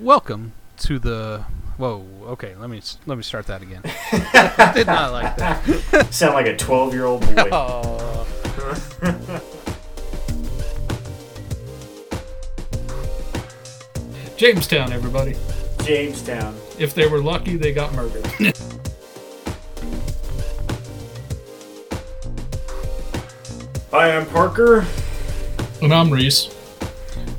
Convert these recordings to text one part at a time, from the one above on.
Welcome to the. Whoa. Okay. Let me let me start that again. I did not like that. Sound like a 12 year old boy. Oh. Jamestown, everybody. Jamestown. If they were lucky, they got murdered. Hi, I'm Parker, and I'm Reese.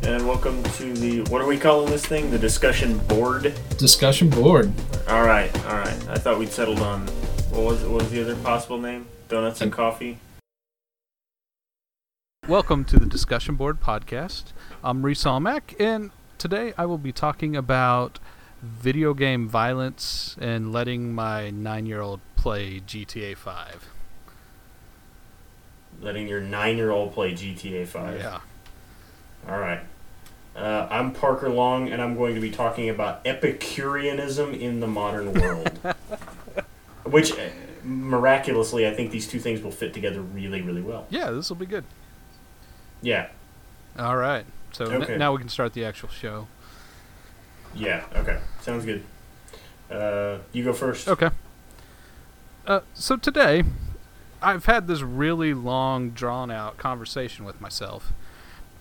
And welcome to the. What are we calling this thing? The discussion bored? Discussion bored. Alright, alright. I thought we'd settled on. What was, what was the other possible name? Donuts and coffee? Welcome to the Discussion Bored podcast. I'm Reese Almack, and today I will be talking about video game violence and letting my nine-year-old play GTA 5. Letting your nine year old play GTA 5. Yeah. Alright. Uh, I'm Parker Long, and I'm going to be talking about Epicureanism in the modern world. Which, uh, miraculously, I think these two things will fit together really, really well. Yeah, this will be good. Yeah, All right. So n- now we can start the actual show. yeah, okay. Sounds good. Uh, you go first. Okay. Uh, so today, I've had this really long, drawn out conversation with myself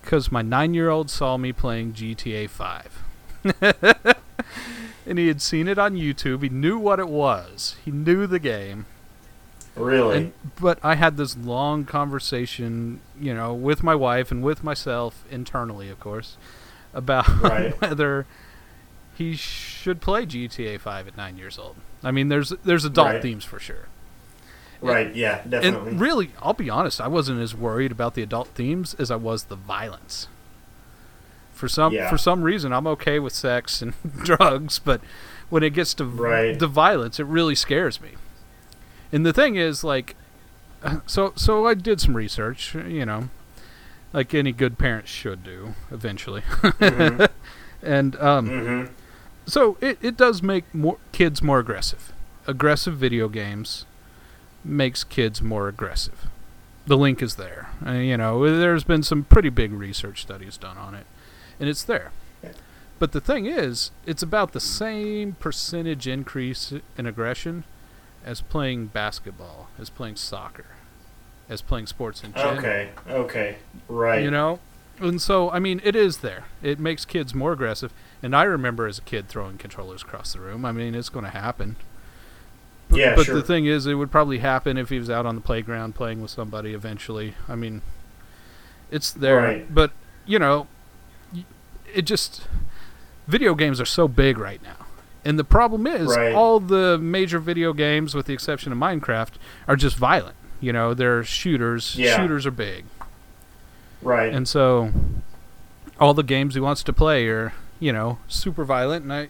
because my nine year old saw me playing GTA 5. and he had seen it on YouTube. He knew what it was, he knew the game. Really? And, but I had this long conversation, you know, with my wife and with myself internally, of course, about Right. whether he should play GTA 5 at nine years old. I mean, there's there's adult Right. themes for sure. Right, yeah, definitely. And really, I'll be honest, I wasn't as worried about the adult themes as I was the violence. For some Yeah. for some reason, I'm okay with sex and drugs, but when it gets to Right. the violence, it really scares me. And the thing is, like, so so I did some research, you know, like any good parent should do eventually, Mhm. and um, Mhm. so it, it does make more kids more aggressive. Aggressive video games makes kids more aggressive. The link is there. Uh, you know, there's been some pretty big research studies done on it, and it's there. But the thing is, it's about the same percentage increase in aggression as playing basketball, as playing soccer, as playing sports in general. Okay, okay, right. You know? And so, I mean, it is there. It makes kids more aggressive. And I remember as a kid throwing controllers across the room. I mean, it's going to happen. B- Yeah, but sure. the thing is, it would probably happen if he was out on the playground playing with somebody eventually. I mean, it's there. Right. But, you know, it just. Video games are so big right now. And the problem is, Right. all the major video games, with the exception of Minecraft, are just violent. You know, they're shooters. Yeah. Shooters are big. right. And so all the games he wants to play are, you know, super violent and I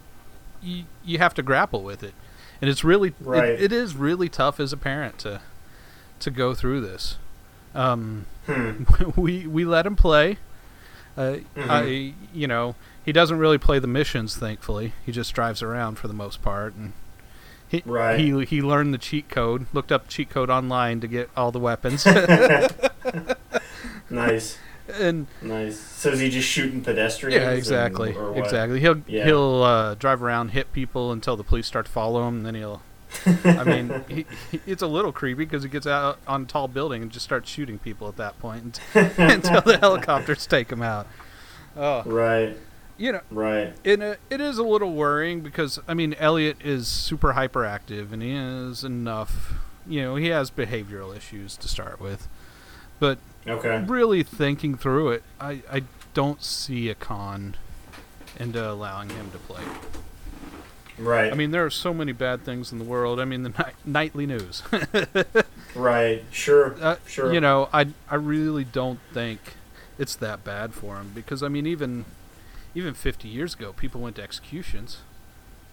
you, you have to grapple with it. And it's really it- it is really tough as a parent to to go through this. Um hmm. we we let him play. Uh, Mhm. I you know, he doesn't really play the missions thankfully. He just drives around for the most part and he, Right. he he learned the cheat code, looked up cheat code online to get all the weapons. Nice, and nice. So is he just shooting pedestrians? Yeah, and- exactly, or exactly. He'll Yeah. he'll uh, drive around, hit people until the police start to follow him, and then he'll. I mean, he, he, it's a little creepy because he gets out on a tall building and just starts shooting people at that point unt- until the helicopters take him out. Oh, Right, you know, right. it uh, it is a little worrying because I mean, Elliot is super hyperactive and he is enough. You know, he has behavioral issues to start with, but Okay. really thinking through it, I, I don't see a con into allowing him to play. Right. I mean, there are so many bad things in the world. I mean, the ni- nightly news. right. Sure. uh, Sure. You know, I I really don't think it's that bad for him because I mean, even even 50 years ago, people went to executions.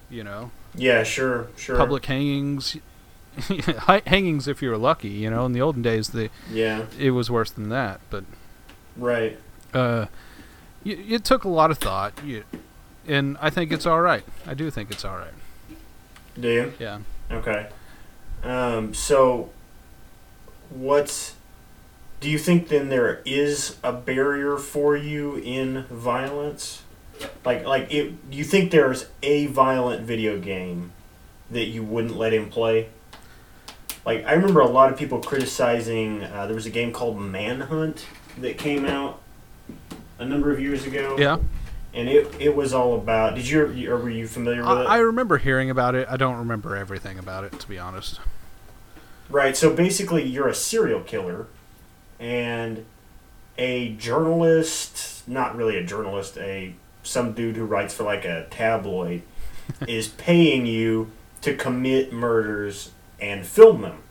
You know, Yeah. Sure. Sure. public hangings. Hangings if you were lucky. You know, in the olden days, the Yeah. it was worse than that. But Right. uh, y- it took a lot of thought, you, and I think it's all right. I do think it's all right. Do you? Yeah. Okay. Um. So, what's do you think then there is a barrier for you in violence? Like like it. You think there's a violent video game that you wouldn't let him play? Like I remember a lot of people criticizing. Uh, there was a game called Manhunt that came out a number of years ago. Yeah. And it, it was all about. Did you or were you familiar with I, it? I remember hearing about it. I don't remember everything about it, to be honest. Right. So basically, you're a serial killer, and a journalist, not really a journalist, a some dude who writes for like a tabloid, is paying you to commit murders and film them.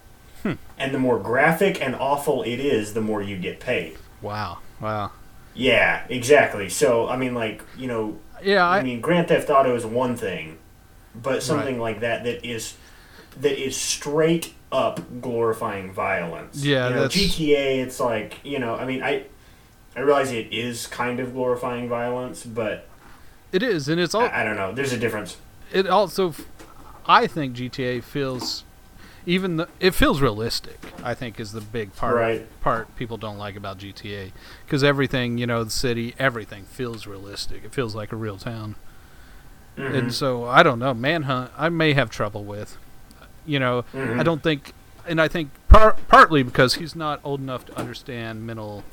Hmm. And the more graphic and awful it is, the more you get paid. Wow. Wow. Yeah, exactly. So I mean, like you know, Yeah, I, I, mean, Grand Theft Auto is one thing, but something like that that is that is straight up glorifying violence. Yeah, you know, GTA. It's like you know, I mean, I I realize it is kind of glorifying violence, but it is, and it's all. I, I don't know. There's a difference. it also, I think GTA feels, even the, it feels realistic. I think is the big part. Right. Part people don't like about GTA because everything, you know, the city, everything feels realistic. It feels like a real town. Mhm. And so I don't know, Manhunt. I may have trouble with. You know, Mhm. I don't think, and I think par- partly because he's not old enough to understand mental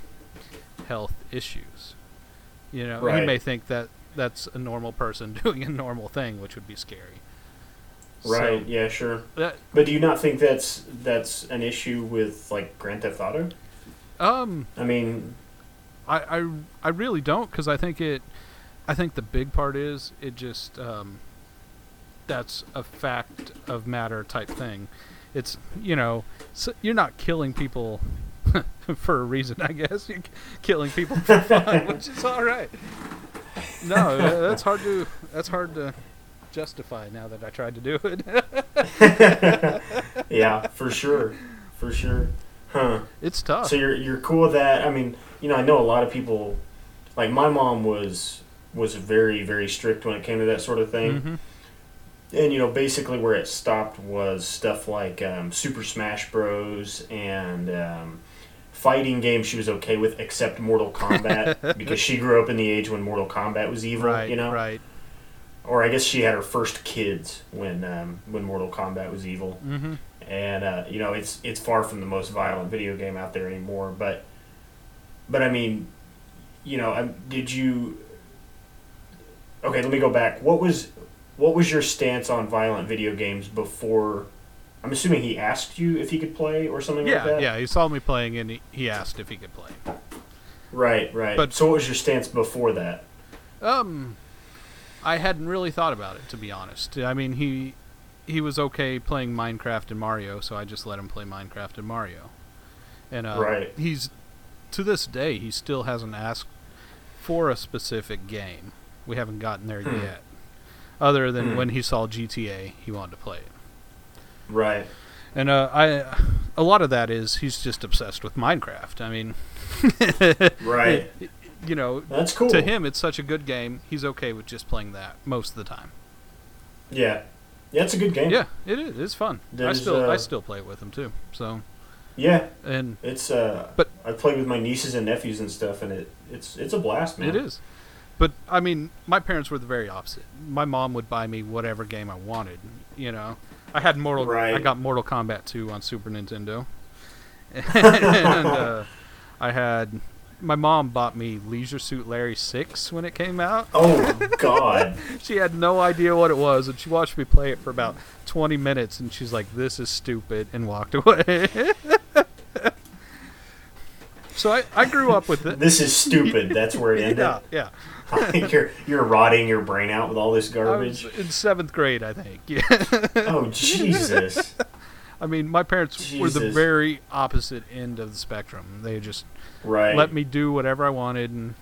health issues. You know, he may think that that's a normal person doing a normal thing, which would be scary. Right. So, yeah. Sure. that, But do you not think that's that's an issue with like Grand Theft Auto? um, I mean, I, I, I really don't because I think it, I think the big part is it just um, that's a fact of matter type thing. It's you know so you're not killing people for a reason. I guess you're killing people for fun, which is all right. No, uh, that's hard to that's hard to justify now that I tried to do it. yeah, for sure, for sure. Huh. it's tough. So you're you're cool with that? I mean, you know, I know a lot of people. Like my mom was was very very strict when it came to that sort of thing, hmm and you know, basically where it stopped was stuff like um, Super Smash Bros. and um, fighting games she was okay with, except Mortal Kombat because she grew up in the age when Mortal Kombat was evil. Right, you know, right. Or I guess she had her first kids when um, when Mortal Kombat was evil hmm and uh, you know it's it's far from the most violent video game out there anymore. But but I mean, you know, um, did you? Okay, let me go back. What was what was your stance on violent video games before? I'm assuming he asked you if he could play or something Yeah, like that. yeah. He saw me playing and he, he asked if he could play. Right, right. But- so what was your stance before that? Um, I hadn't really thought about it to be honest. I mean, he he was okay playing Minecraft and Mario, so I just let him play Minecraft and Mario. And uh, Right. he's to this day he still hasn't asked for a specific game. We haven't gotten there Hmm. yet. Other than Hmm. when he saw GTA, he wanted to play it. Right. And uh, I, a lot of that is he's just obsessed with Minecraft. I mean, Right. You know, That's cool. to him it's such a good game. He's okay with just playing that most of the time. Yeah. Yeah, it's a good game. Yeah, it is. It's fun. I There's, still I uh, still play it with him too. So Yeah. and It's uh. But- I played with my nieces and nephews and stuff, and it it's it's a blast, man. it is. But I mean, my parents were the very opposite. My mom would buy me whatever game I wanted. You know, I had Mortal. I got Mortal Kombat 2 on Super Nintendo, and uh, I had. My mom bought me Leisure Suit Larry 6 when it came out. Oh God. She had no idea what it was, and she watched me play it for about 20 minutes, and she's like, "This is stupid," and walked away. so I, I grew up with it. This is stupid. That's where it ended. Yeah, yeah. you're you're rotting your brain out with all this I was garbage. in seventh grade, I think. Yeah. Oh Jesus. I mean, my parents were the very opposite end of the spectrum. They just Right. let me do whatever I wanted, and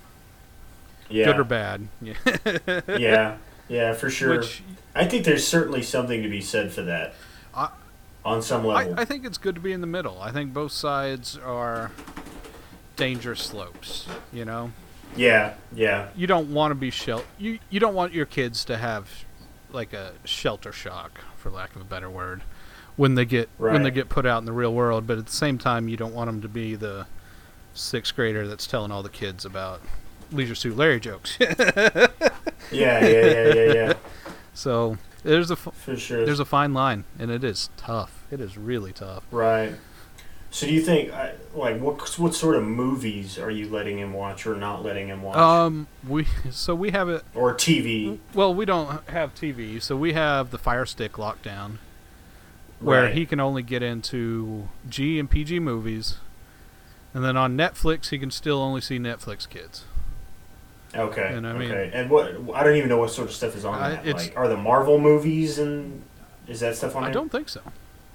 yeah. good or bad. Yeah. Yeah. For sure. Which I think there's certainly something to be said for that. I- on some level. I think it's good to be in the middle. I think both sides are dangerous slopes. You know, yeah. Yeah. you don't want to be shel- you you don't want your kids to have like a shelter shock, for lack of a better word, when they get when they get put out in the real world. But at the same time, you don't want them to be the sixth grader that's telling all the kids about Leisure Suit Larry jokes. Yeah, yeah, yeah, yeah, yeah. so there's a f- For sure. there's a fine line, and it is tough. It is really tough. Right. So do you think, like, what what sort of movies are you letting him watch or not letting him watch? Um, we so we have it. or TV? Well, we don't have TV, so we have the Fire Stick lockdown, where Right. he can only get into G and PG movies, and then on Netflix he can still only see Netflix kids. Okay. And I mean- okay. And what? I don't even know what sort of stuff is on I- that. Like, are the Marvel movies and is that stuff on there? I there? don't think so.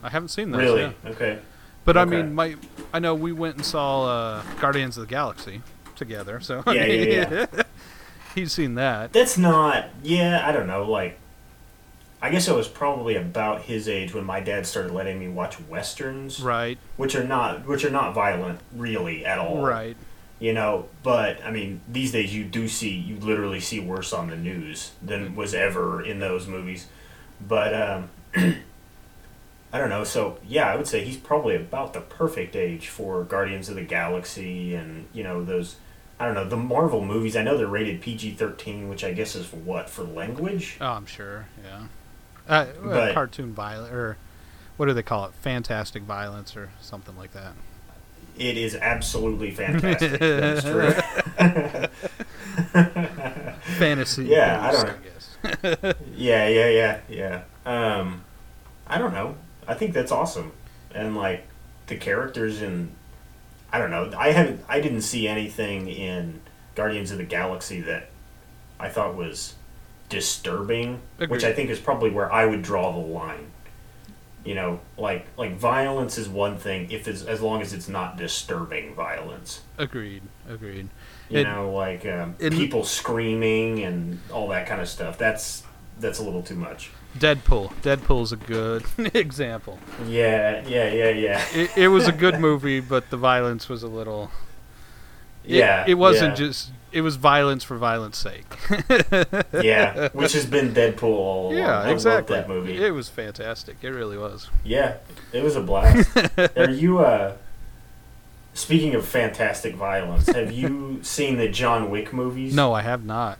I haven't seen those. Really? yeah. Okay. But I mean, my I know we went and saw uh, Guardians of the Galaxy together, so I Yeah, yeah, he's seen that. That's not. Yeah, I don't know. Like, I guess I was probably about his age when my dad started letting me watch westerns, Right, which are not which are not violent really at all. right. You know, but I mean, these days you do see you literally see worse on the news than was ever in those movies. But um, I don't know. So yeah, I would say he's probably about the perfect age for Guardians of the Galaxy and you know those. I don't know the Marvel movies. I know they're rated PG thirteen, which I guess is for what for language. Oh, I'm sure. Yeah. Uh, uh, But- cartoon violence, or what do they call it? Fantastic violence, or something like that. It is absolutely fantastic. That's true. Fantasy. Yeah, I don't- I guess. Yeah, yeah, yeah, yeah. Um, I don't know. I think that's awesome, and like the characters in, I don't know. I haven't. I didn't see anything in Guardians of the Galaxy that I thought was disturbing, which I think is probably where I would draw the line. You know, like like violence is one thing if it's as long as it's not disturbing violence. Agreed. Agreed. You It- know, like um, it- people screaming and all that kind of stuff. That's that's a little too much. Deadpool. Deadpool's a good example. Yeah, yeah, yeah, yeah. It, it was a good movie, but the violence was a little. It, yeah, It wasn't yeah, just. It was violence for violence sake. yeah, which has been Deadpool all along. yeah, I exactly. That movie. It was fantastic. It really was. yeah, it was a blast. Are you uh? Speaking of fantastic violence, have you seen the John Wick movies? No, I have not.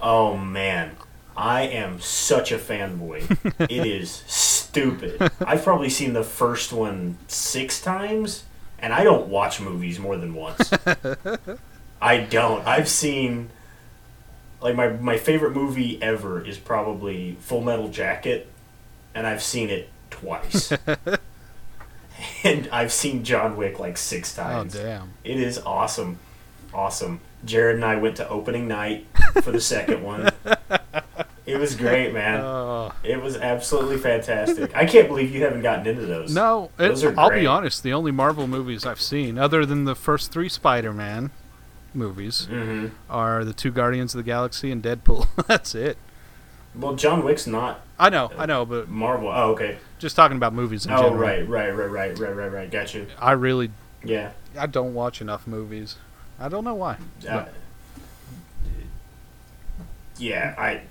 Oh man, I am such a fanboy. it is stupid. I've probably seen the first one six times, and I don't watch movies more than once. I don't. I've seen like my my favorite movie ever is probably Full Metal Jacket, and I've seen it twice. and I've seen John Wick like six oh, times. Oh damn. It is awesome. Awesome. Jared and I went to opening night for the second one. It was great, man. Oh It was absolutely fantastic. I can't believe you haven't gotten into those. no! It, Those are I'll great. be honest. The only Marvel movies I've seen, other than the first three Spider-Man movies, hmm are the two Guardians of the Galaxy and Deadpool. That's it. Well, John Wick's not I know, I know, but Marvel. Oh, okay. just talking about movies in Oh, general. right, right, right, right, right, right, right. Got you. I really, Yeah. I don't watch enough movies. I don't know why. Uh, yeah, I,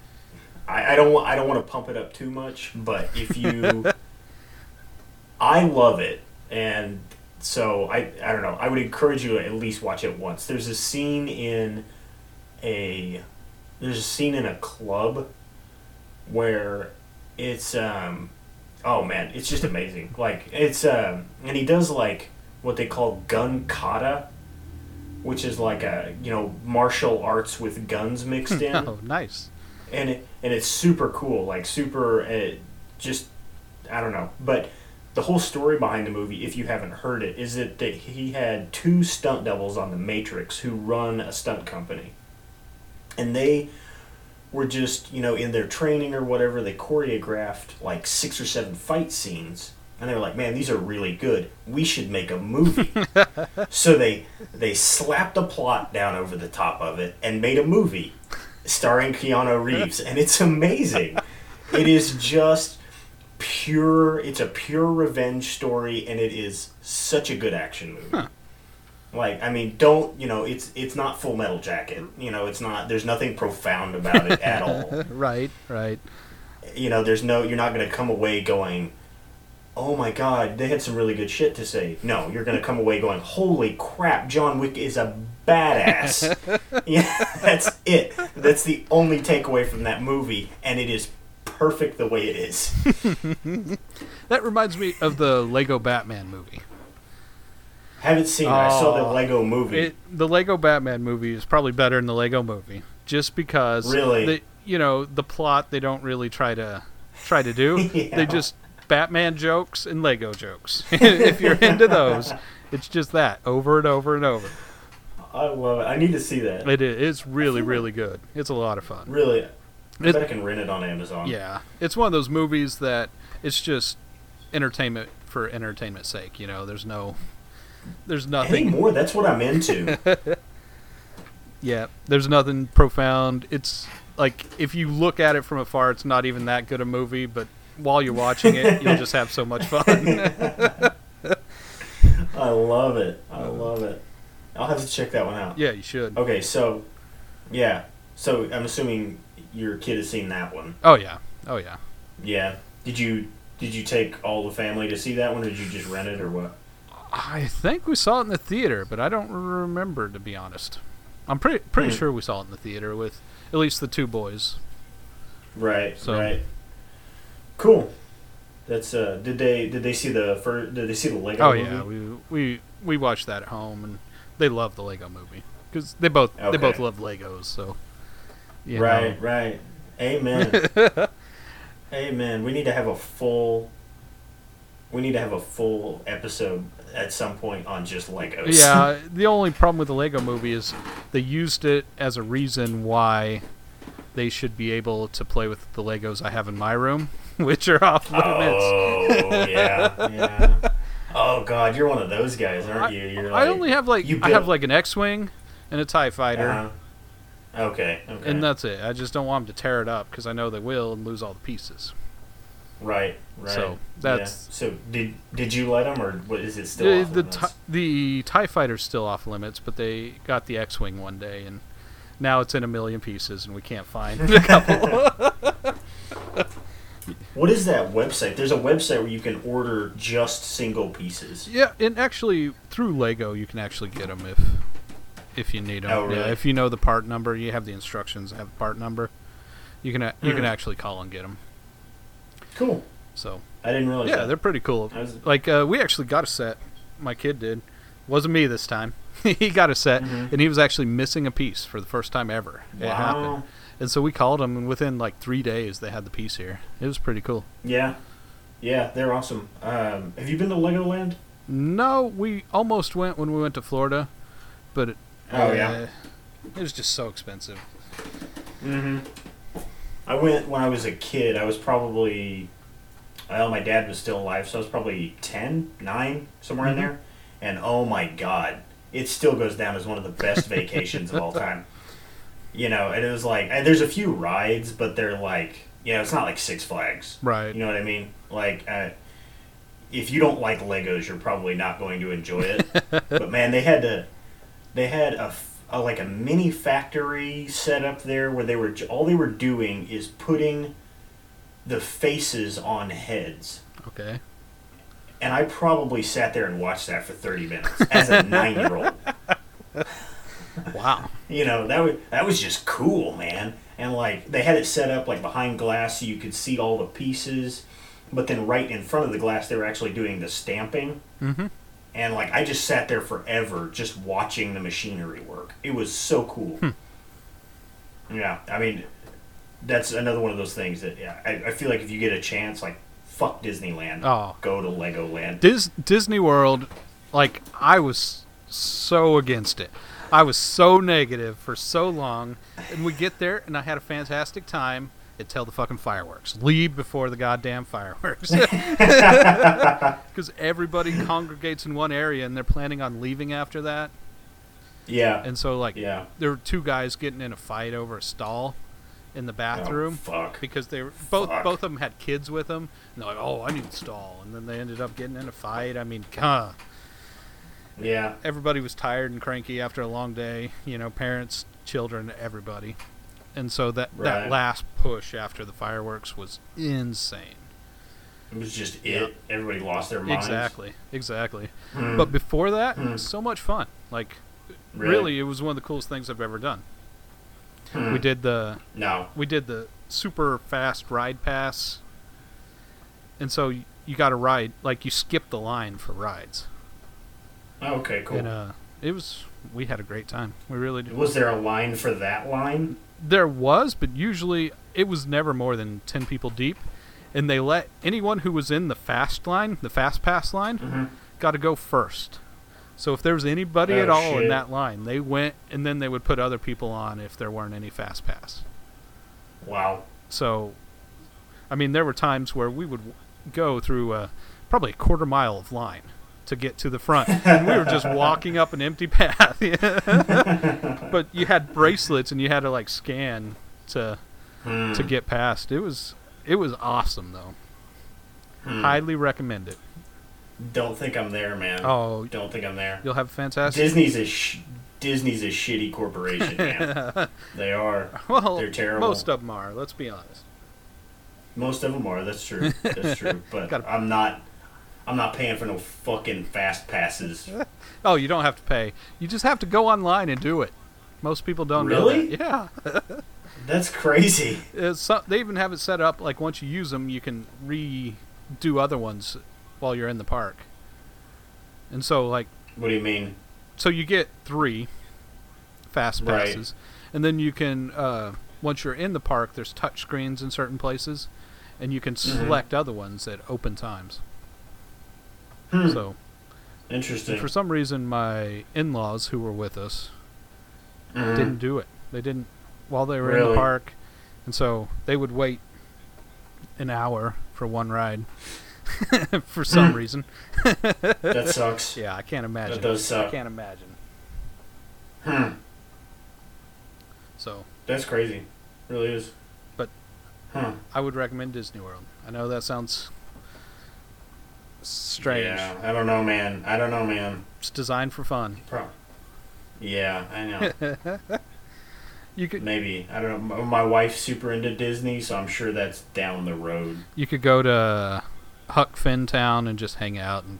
I, I don't, wa- I don't want to pump it up too much, but if you, I love it, and so I, I don't know. I would encourage you to at least watch it once. There's a scene in a, there's a scene in a club where it's, um, oh man, it's just amazing. Like it's, um, and he does like what they call gun kata which is like a you know martial arts with guns mixed in, Oh, nice. And it, and it's super cool, like super, uh, just I don't know. But the whole story behind the movie, if you haven't heard it, is that, that he had two stunt doubles on The Matrix who run a stunt company, and they were just you know in their training or whatever they choreographed like six or seven fight scenes. And they were like man these are really good. We should make a movie. So they they slapped a plot down over the top of it and made a movie starring Keanu Reeves and it's amazing it is just pure it's a pure revenge story and it is such a good action movie like I mean, don't you know? It's it's not Full Metal Jacket. You know, it's not. There's nothing profound about it at all. right, right. You know, there's no. You're not going to come away going, oh my god, they had some really good shit to say. No, you're gonna come away going, holy crap, John Wick is a badass. yeah, that's it. That's the only takeaway from that movie, and it is perfect the way it is. That reminds me of the Lego Batman movie. Haven't seen it. I saw the Oh, Lego movie. It, the Lego Batman movie is probably better than the Lego movie, just because Really? the, you know the plot they don't really try to try to do. Yeah. They just Batman jokes and Lego jokes. if you're into those, it's just that over and over and over. I love it. I need to see that. It is it's really really good. It's a lot of fun. Really, I It- bet I can rent it on Amazon. Yeah, it's one of those movies that it's just entertainment for entertainment's sake. You know, there's no, there's nothing. Anymore, that's what I'm into. Yeah, there's nothing profound. It's like if you look at it from afar, it's not even that good a movie. But while you're watching it, you'll just have so much fun. I love it. I love it. I'll have to check that one out. yeah, you should. Okay, so yeah, so I'm assuming your kid has seen that one. Oh yeah, oh yeah. Yeah. Did you did you take all the family to see that one, or did you just rent it, or what? I think we saw it in the theater, but I don't remember to be honest. I'm pretty pretty Hmm. sure we saw it in the theater with at least the two boys. Right. So- right. Cool. That's uh. Did they did they see the first? Did they see the Lego Oh movie? yeah, we we we watched that at home, and they love the Lego movie because they both they both love Legos. So you right. know. Right. Amen. Amen. We need to have a full. We need to have a full episode at some point on just Legos. Yeah, the only problem with the Lego movie is they used it as a reason why they should be able to play with the Legos I have in my room, which are off limits. Oh yeah, yeah. Oh god, you're one of those guys, aren't I, you? You're I like, only have like you I have like an X-wing and a Tie Fighter, Uh-huh. Okay, okay. and that's it. I just don't want them to tear it up because I know they will and lose all the pieces. right, right. So, that's- yeah. so. Did did you let them, or what is it still? The off the, the Tie Fighter's still off limits, but they got the X-wing one day, and now it's in a million pieces, and we can't find a couple. What is that website? There's a website where you can order just single pieces. Yeah, and actually through Lego you can actually get them if if you need them. Oh, Yeah, really? if you know the part number, you have the instructions, have the part number. You can you can Mhm. actually call and get them. Cool. So I didn't realize yeah, that. they're pretty cool. Was- Like uh, we actually got a set. My kid did. Wasn't me this time. he got a set, Mhm. and he was actually missing a piece for the first time ever. It happened, Wow. And so we called them, and within like three days they had the piece here. It was pretty cool. Yeah, yeah, they're awesome. Um, have you been to Legoland? No, we almost went when we went to Florida, but it, Oh uh, yeah. it was just so expensive. Mm-hmm. I went when I was a kid. I was probably, well, my dad was still alive, so I was probably 10, 9, somewhere Mhm. in there. And oh my god, it still goes down as one of the best vacations of all time. You know, and it was like, and there's a few rides, but they're like, you know, it's not like Six Flags. Right. You know what I mean? Like, uh, if you don't like Legos, you're probably not going to enjoy it. but man, they had to, they had a like a mini factory set up there where they were all they were doing is putting the faces on heads. Okay. And I probably sat there and watched that for 30 minutes as a nine year old. Wow. You know, that was, that was just cool, man. And like, they had it set up like behind glass so you could see all the pieces. But then right in front of the glass, they were actually doing the stamping. Mm-hmm. And like, I just sat there forever just watching the machinery work. It was so cool. Yeah, I mean, that's another one of those things that, yeah, I, I feel like if you get a chance, like, fuck Disneyland. Oh, Go to Legoland. Dis- Disney World, like I was so against it. I was so negative for so long, and we get there, and I had a fantastic time until the fucking fireworks. Leave before the goddamn fireworks, because everybody congregates in one area, and they're planning on leaving after that. Yeah. And so, like, Yeah. there were two guys getting in a fight over a stall in the Oh, bathroom. fuck. because they were both Fuck. both of them had kids with them. And they're like, "Oh, I need a stall," and then they ended up getting in a fight. I mean, God, Yeah. everybody was tired and cranky after a long day. You know, parents, children, everybody. And so that Right. that last push after the fireworks was insane. It was just it. Everybody lost their minds. Exactly, exactly. Hmm. But before that, Hmm. it was so much fun. Like, really? it was one of the coolest things I've ever done. Hmm. We did the No. we did the super fast ride pass, and so y- you got to ride like you skip the line for rides, Okay, cool. and uh, it was we had a great time. We really did. was there a line for that line? There was, but usually it was never more than ten people deep, and they let anyone who was in the fast line, the fast pass line, Mm-hmm. got to go first. So if there was anybody Oh, at all in that line, they went, and then they would put other people on if there weren't any fast pass. Wow. So, I mean, there were times where we would go through uh, probably a quarter mile of line to get to the front, and we were just walking up an empty path. but you had bracelets, and you had to like scan to Hmm. to get past. It was it was awesome though. Hmm. Highly recommend it. Don't think I'm there, man. Oh, Don't think I'm there. you'll have a fantastic. Disney's a sh- Disney's a shitty corporation, man. they are. well, They're terrible. most of them are. Let's be honest. Most of them are. That's true. That's true. But I'm not. I'm not paying for no fucking fast passes. Oh, you don't have to pay. You just have to go online and do it. Most people don't Really? know that. Yeah. That's crazy. So, they even have it set up like once you use them, you can redo other ones while you're in the park. And so, like, What do you mean? so you get three fast Right. passes, and then you can uh, once you're in the park, there's touch screens in certain places, and you can Mm-hmm. select other ones at open times. Hmm. So, Interesting. for some reason, my in-laws who were with us Mhm. didn't do it. They didn't while they were in the park, and so they would wait an hour for one ride for some reason. That sucks. Yeah, I can't imagine. That does suck. I can't imagine. Hmm. So That's crazy. Really is. But- Huh. I would recommend Disney World. I know that sounds strange. Yeah. I don't know, man. I don't know, man. It's designed for fun. Pro- yeah, I know. You could Maybe. I don't know. My wife's super into Disney, so I'm sure that's down the road. you could go to Huck Finn Town and just hang out and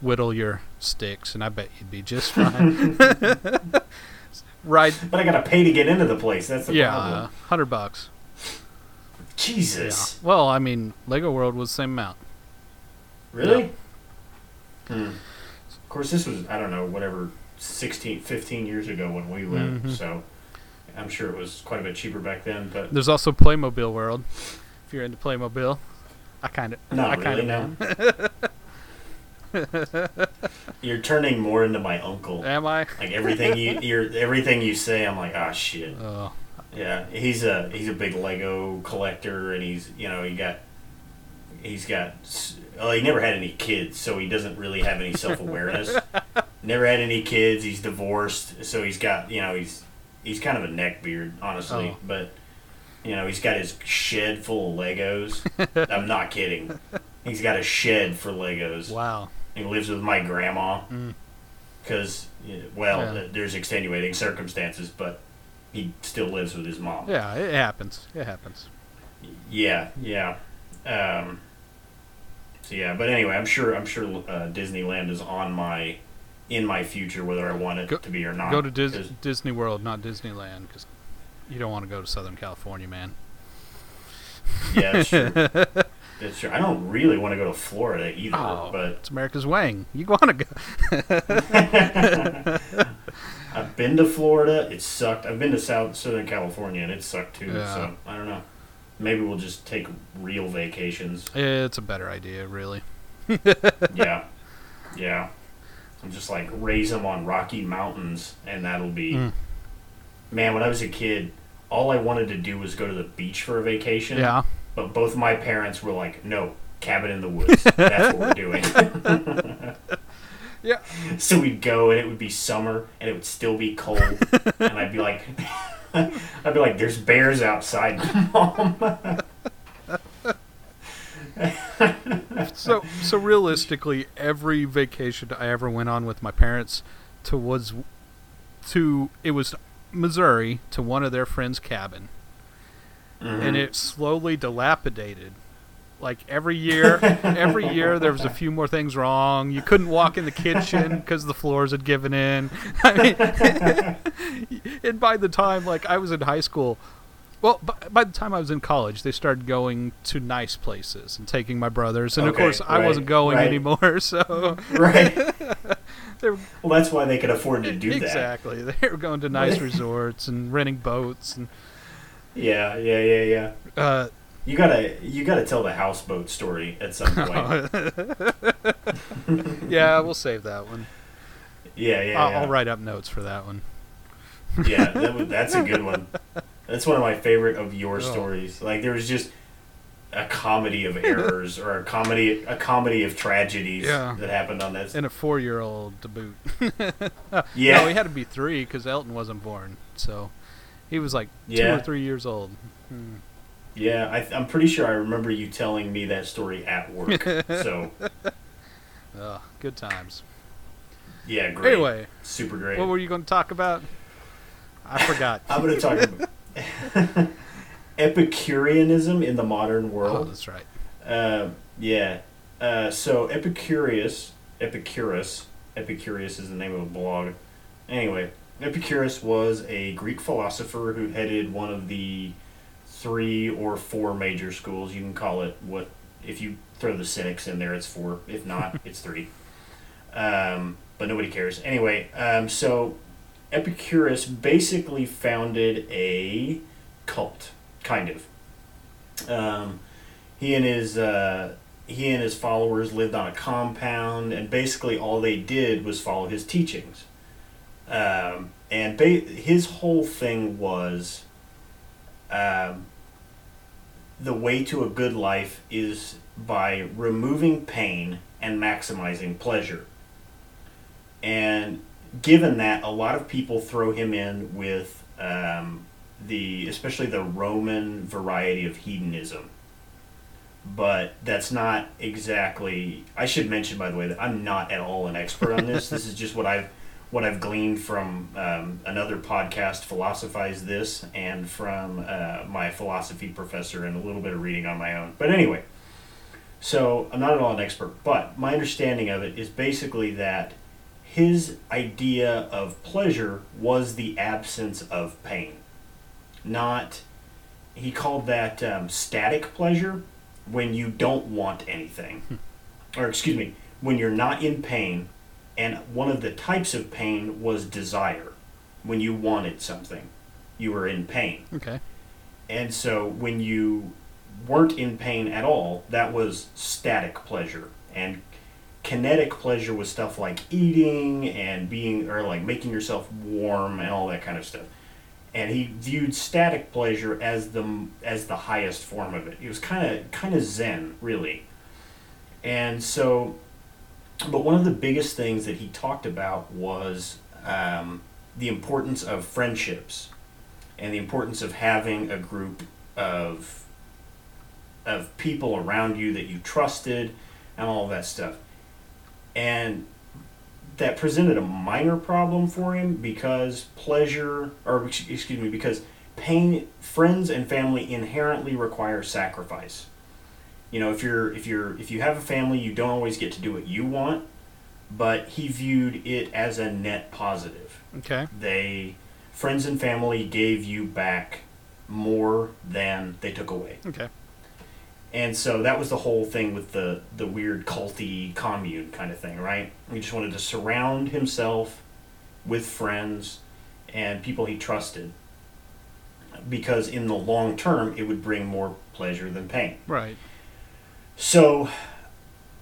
whittle your sticks, and I bet you'd be just fine. right. But I gotta pay to get into the place. That's the yeah, problem. uh, hundred bucks. Jesus. Yeah. Well, I mean, Lego World was the same amount. Really? Hmm. Of course, this was, I don't know, whatever, 16, 15 years ago when we went, Mhm. so I'm sure it was quite a bit cheaper back then, but There's also Playmobil World. If you're into Playmobil, I kind of, not I really, kind no. of You're turning more into my uncle. am. I? Like everything you, you're, everything you say, I'm like, ah, shit. Oh, Yeah, he's a he's a big Lego collector, and he's you know he got he's got well he never had any kids, so he doesn't really have any self awareness. never had any kids. He's divorced, so he's got you know he's he's kind of a neck beard, honestly. Oh. But you know he's got his shed full of Legos. I'm not kidding. He's got a shed for Legos. wow. He lives with my grandma Mm. because well Yeah. there's extenuating circumstances, but he still lives with his mom. Yeah, it happens. It happens. Yeah, yeah. Um, so yeah, but anyway, I'm sure I'm sure uh, Disneyland is on my in my future, whether I want it Go- to be or not. Go to Dis- Disney World, not Disneyland, because you don't want to go to Southern California, man. Yeah, that's true. that's true. I don't really want to go to Florida either, Oh, but it's America's Wang. You want to go? I've been to Florida. It sucked. I've been to South Southern California, and it sucked too. Yeah. So I don't know. Maybe we'll just take real vacations. It's a better idea, really. yeah, yeah. I'm just like raise them on Rocky Mountains, and that'll be. Mm. Man, when I was a kid, all I wanted to do was go to the beach for a vacation. Yeah. But both my parents were like, "No, cabin in the woods. That's what we're doing." Yeah. So we'd go, and it would be summer, and it would still be cold, and I'd be like, "I'd be like, there's bears outside, mom." So, so realistically, every vacation I ever went on with my parents to was to it was Missouri to one of their friends' cabin, Mm-hmm. and it slowly dilapidated Like every year, every year there was a few more things wrong. You couldn't walk in the kitchen because the floors had given in. I mean, and by the time like I was in high school, well, by, by the time I was in college, they started going to nice places and taking my brothers, and of Okay, course I wasn't going right. anymore. So Right. Well, that's why they could afford to do that. exactly they were going to nice resorts and renting boats and. Yeah, yeah, yeah, yeah. Uh, You gotta, you gotta tell the houseboat story at some point. yeah, we'll save that one. yeah, yeah, I'll, yeah. I'll write up notes for that one. Yeah, that, was- that's a good one. That's one of my favorite of your Oh. stories. Like there was just a comedy of errors or a comedy, a comedy of tragedies Yeah. that happened on that. And a four-year-old to boot. Yeah, No, he had to be three because Elton wasn't born, so he was like two Yeah. or three years old. Hmm. Yeah. I, I'm pretty sure I remember you telling me that story at work. so good times. yeah, great. Anyway, super great. what were you going to talk about? I forgot. I'm going to talk about Epicureanism in the modern world. oh, world. that's right. Uh, yeah. Uh, so Epicurus, Epicurus, Epicurious is the name of a blog. Anyway, Epicurus was a Greek philosopher who headed one of the three or four major schools. You can call it what if you throw the Cynics in there, it's four. If not, it's three. Um, but nobody cares. Anyway, um, so Epicurus basically founded a cult, kind of. Um, he and his uh, he and his followers lived on a compound, and basically all they did was follow his teachings. Um, and ba- his whole thing was um, the way to a good life is by removing pain and maximizing pleasure. And given that, a lot of people throw him in with um, the, especially the Roman variety of hedonism. But that's not exactly. I should mention, by the way, that I'm not at all an expert on this. this is just what I've what I've gleaned from um, another podcast, Philosophize This, and from uh, my philosophy professor, and a little bit of reading on my own. But anyway, so I'm not at all an expert, but my understanding of it is basically that his idea of pleasure was the absence of pain. Not, he called that um, static pleasure when you don't want anything. or, excuse me, when you're not in pain, and one of the types of pain was desire. When you wanted something, you were in pain. Okay. And so when you weren't in pain at all, that was static pleasure. And kinetic pleasure was stuff like eating and being, or like making yourself warm and all that kind of stuff. And he viewed static pleasure as the as the highest form of it. It was kind of kind of zen, really. And so, but one of the biggest things that he talked about was um, the importance of friendships and the importance of having a group of of people around you that you trusted and all that stuff. And that presented a minor problem for him because pleasure or excuse me because pain friends and family inherently require sacrifice. You know, if you're if you're if you have a family, you don't always get to do what you want, but he viewed it as a net positive Okay. they friends and family gave you back more than they took away Okay. and so that was the whole thing with the the weird culty commune kind of thing right he just wanted to surround himself with friends and people he trusted because in the long term it would bring more pleasure than pain Right. So,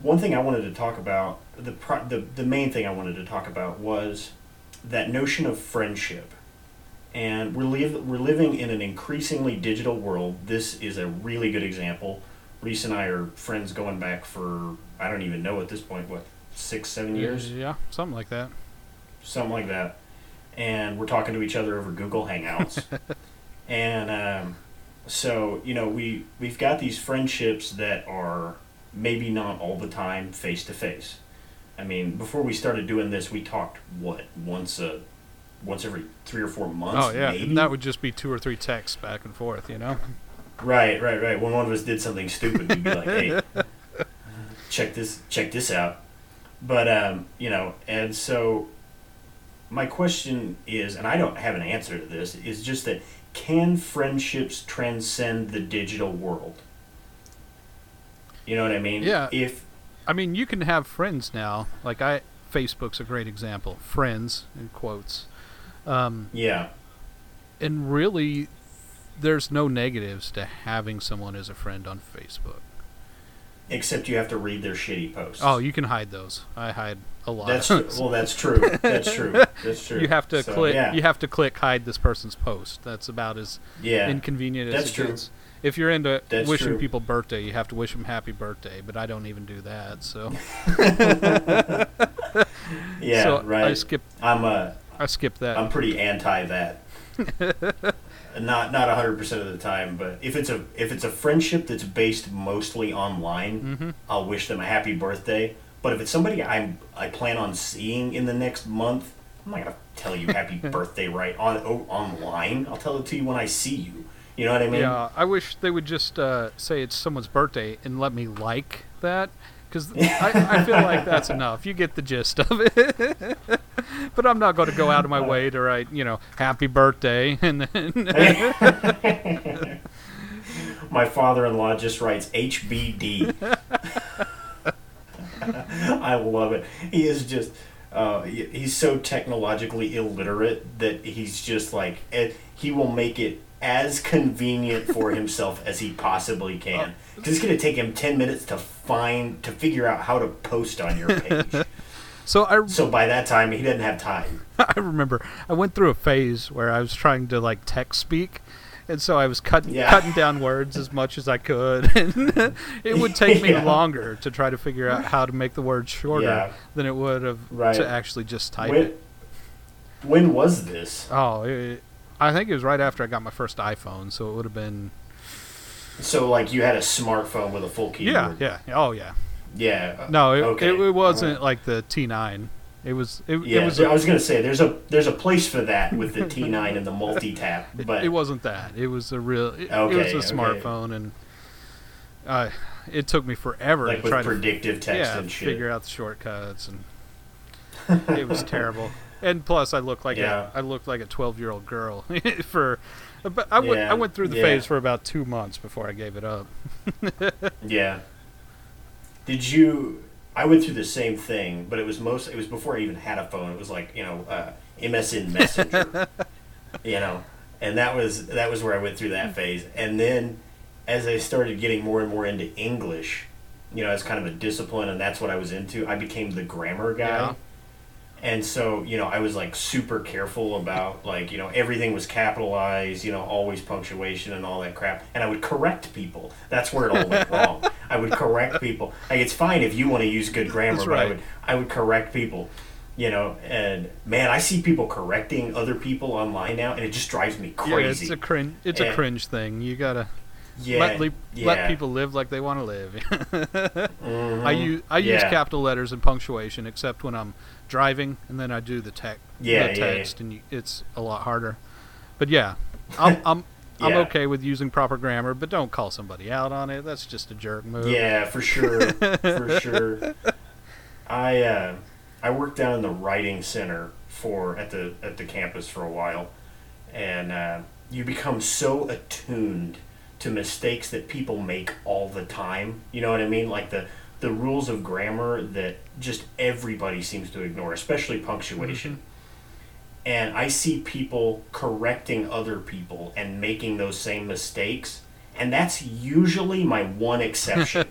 one thing I wanted to talk about, the, pro- the the main thing I wanted to talk about was that notion of friendship. And we're live, we're living in an increasingly digital world. This is a really good example. Reese and I are friends going back for I don't even know at this point what six seven years Yeah, something like that. something like that. And we're talking to each other over Google Hangouts. and um, so, you know, we we've got these friendships that are maybe not all the time face to face. I mean, before we started doing this, we talked what once a once every three or four months. oh yeah, maybe? and that would just be two or three texts back and forth. You know. Right, right, right. When one of us did something stupid, we'd be like, "Hey, check this, check this out." But um, you know, and so my question is, and I don't have an answer to this, is just that can friendships transcend the digital world? You know what I mean? Yeah. If I mean, you can have friends now. Like I, Facebook's a great example. Friends in quotes, um, yeah, and really, there's no negatives to having someone as a friend on Facebook. Except you have to read their shitty posts. Oh, you can hide those. I hide a lot. that's true. well, that's true. That's true. That's true. you have to So, click. Yeah, You have to click hide this person's post. That's about as yeah. inconvenient as That's it true. gets. If you're into That's wishing true. people birthday, you have to wish them happy birthday. But I don't even do that. So, yeah, so right. I skip. I'm uh, I skip that. I'm pretty anti that. Not not hundred percent of the time, but if it's a if it's a friendship that's based mostly online, Mhm. I'll wish them a happy birthday. But if it's somebody I I plan on seeing in the next month, I'm not gonna tell you happy birthday right on oh, online. I'll tell it to you when I see you. You know what I mean? Yeah, I wish they would just uh, say it's someone's birthday and let me like that, because I, I feel like that's enough. You get the gist of it. but I'm not going to go out of my way to write, you know, happy birthday and then. My father-in-law just writes HBD. I love it. He is just. Uh, he's so technologically illiterate that he's just like eh, he will make it as convenient for himself as he possibly uh, can. Because it's going to take him 10 minutes to find to figure out how to post on your page. so I, so by that time he doesn't have time. I remember I went through a phase where I was trying to like text speak. And so I was cutting Yeah. cutting down words as much as I could, and it would take me Yeah. longer to try to figure out how to make the words shorter Yeah. than it would have Right. to actually just type When, it. when was this? Oh, it, I think it was right after I got my first iPhone, so it would have been. So like you had a smartphone with a full keyboard. yeah, yeah. oh yeah. Yeah. No, it, okay. it, it wasn't like the T9. It was it, Yeah, it was I was gonna say there's a there's a place for that with the T9 and the multi tap, but it wasn't that. It was a real. It, it was a okay. smartphone, and uh, it took me forever like to try to predictive text yeah and shit. figure out the shortcuts, and it was terrible. And plus, I looked like Yeah. a I looked like a twelve year old girl for. But I went Yeah, I went through the yeah. phase for about two months before I gave it up. Yeah. Did you? I went through the same thing, but it was most. It was before I even had a phone. It was like you know uh, MSN Messenger, you know, and that was that was where I went through that phase. And then as I started getting more and more into English, you know, as kind of a discipline, and that's what I was into. I became the grammar guy. And so, you know, I was like super careful about like, you know, everything was capitalized, you know, always punctuation and all that crap. And I would correct people. That's where it all went wrong. I would correct people. Like it's fine if you want to use good grammar, That's but I would I would correct people. You know, and man, I see people correcting other people online now and it just drives me Yeah, it's crazy. a cringe. It's a cringe thing. You gotta yeah. let le- yeah. let people live like they want to live. Mhm. I use I use Yeah. capital letters and punctuation, except when I'm driving, and then I do the tech Yeah, the yeah, yeah. text, and you, it's a lot harder. But yeah, I'm I'm I'm okay with using proper grammar, but don't call somebody out on it. That's just a jerk move. Yeah, for sure, for sure. I uh, I worked down in the writing center for at the at the campus for a while, and uh, you become so attuned to mistakes that people make all the time. You know what I mean? Like the the rules of grammar that just everybody seems to ignore, especially punctuation. Mm-hmm. And I see people correcting other people and making those same mistakes, and that's usually my one exception.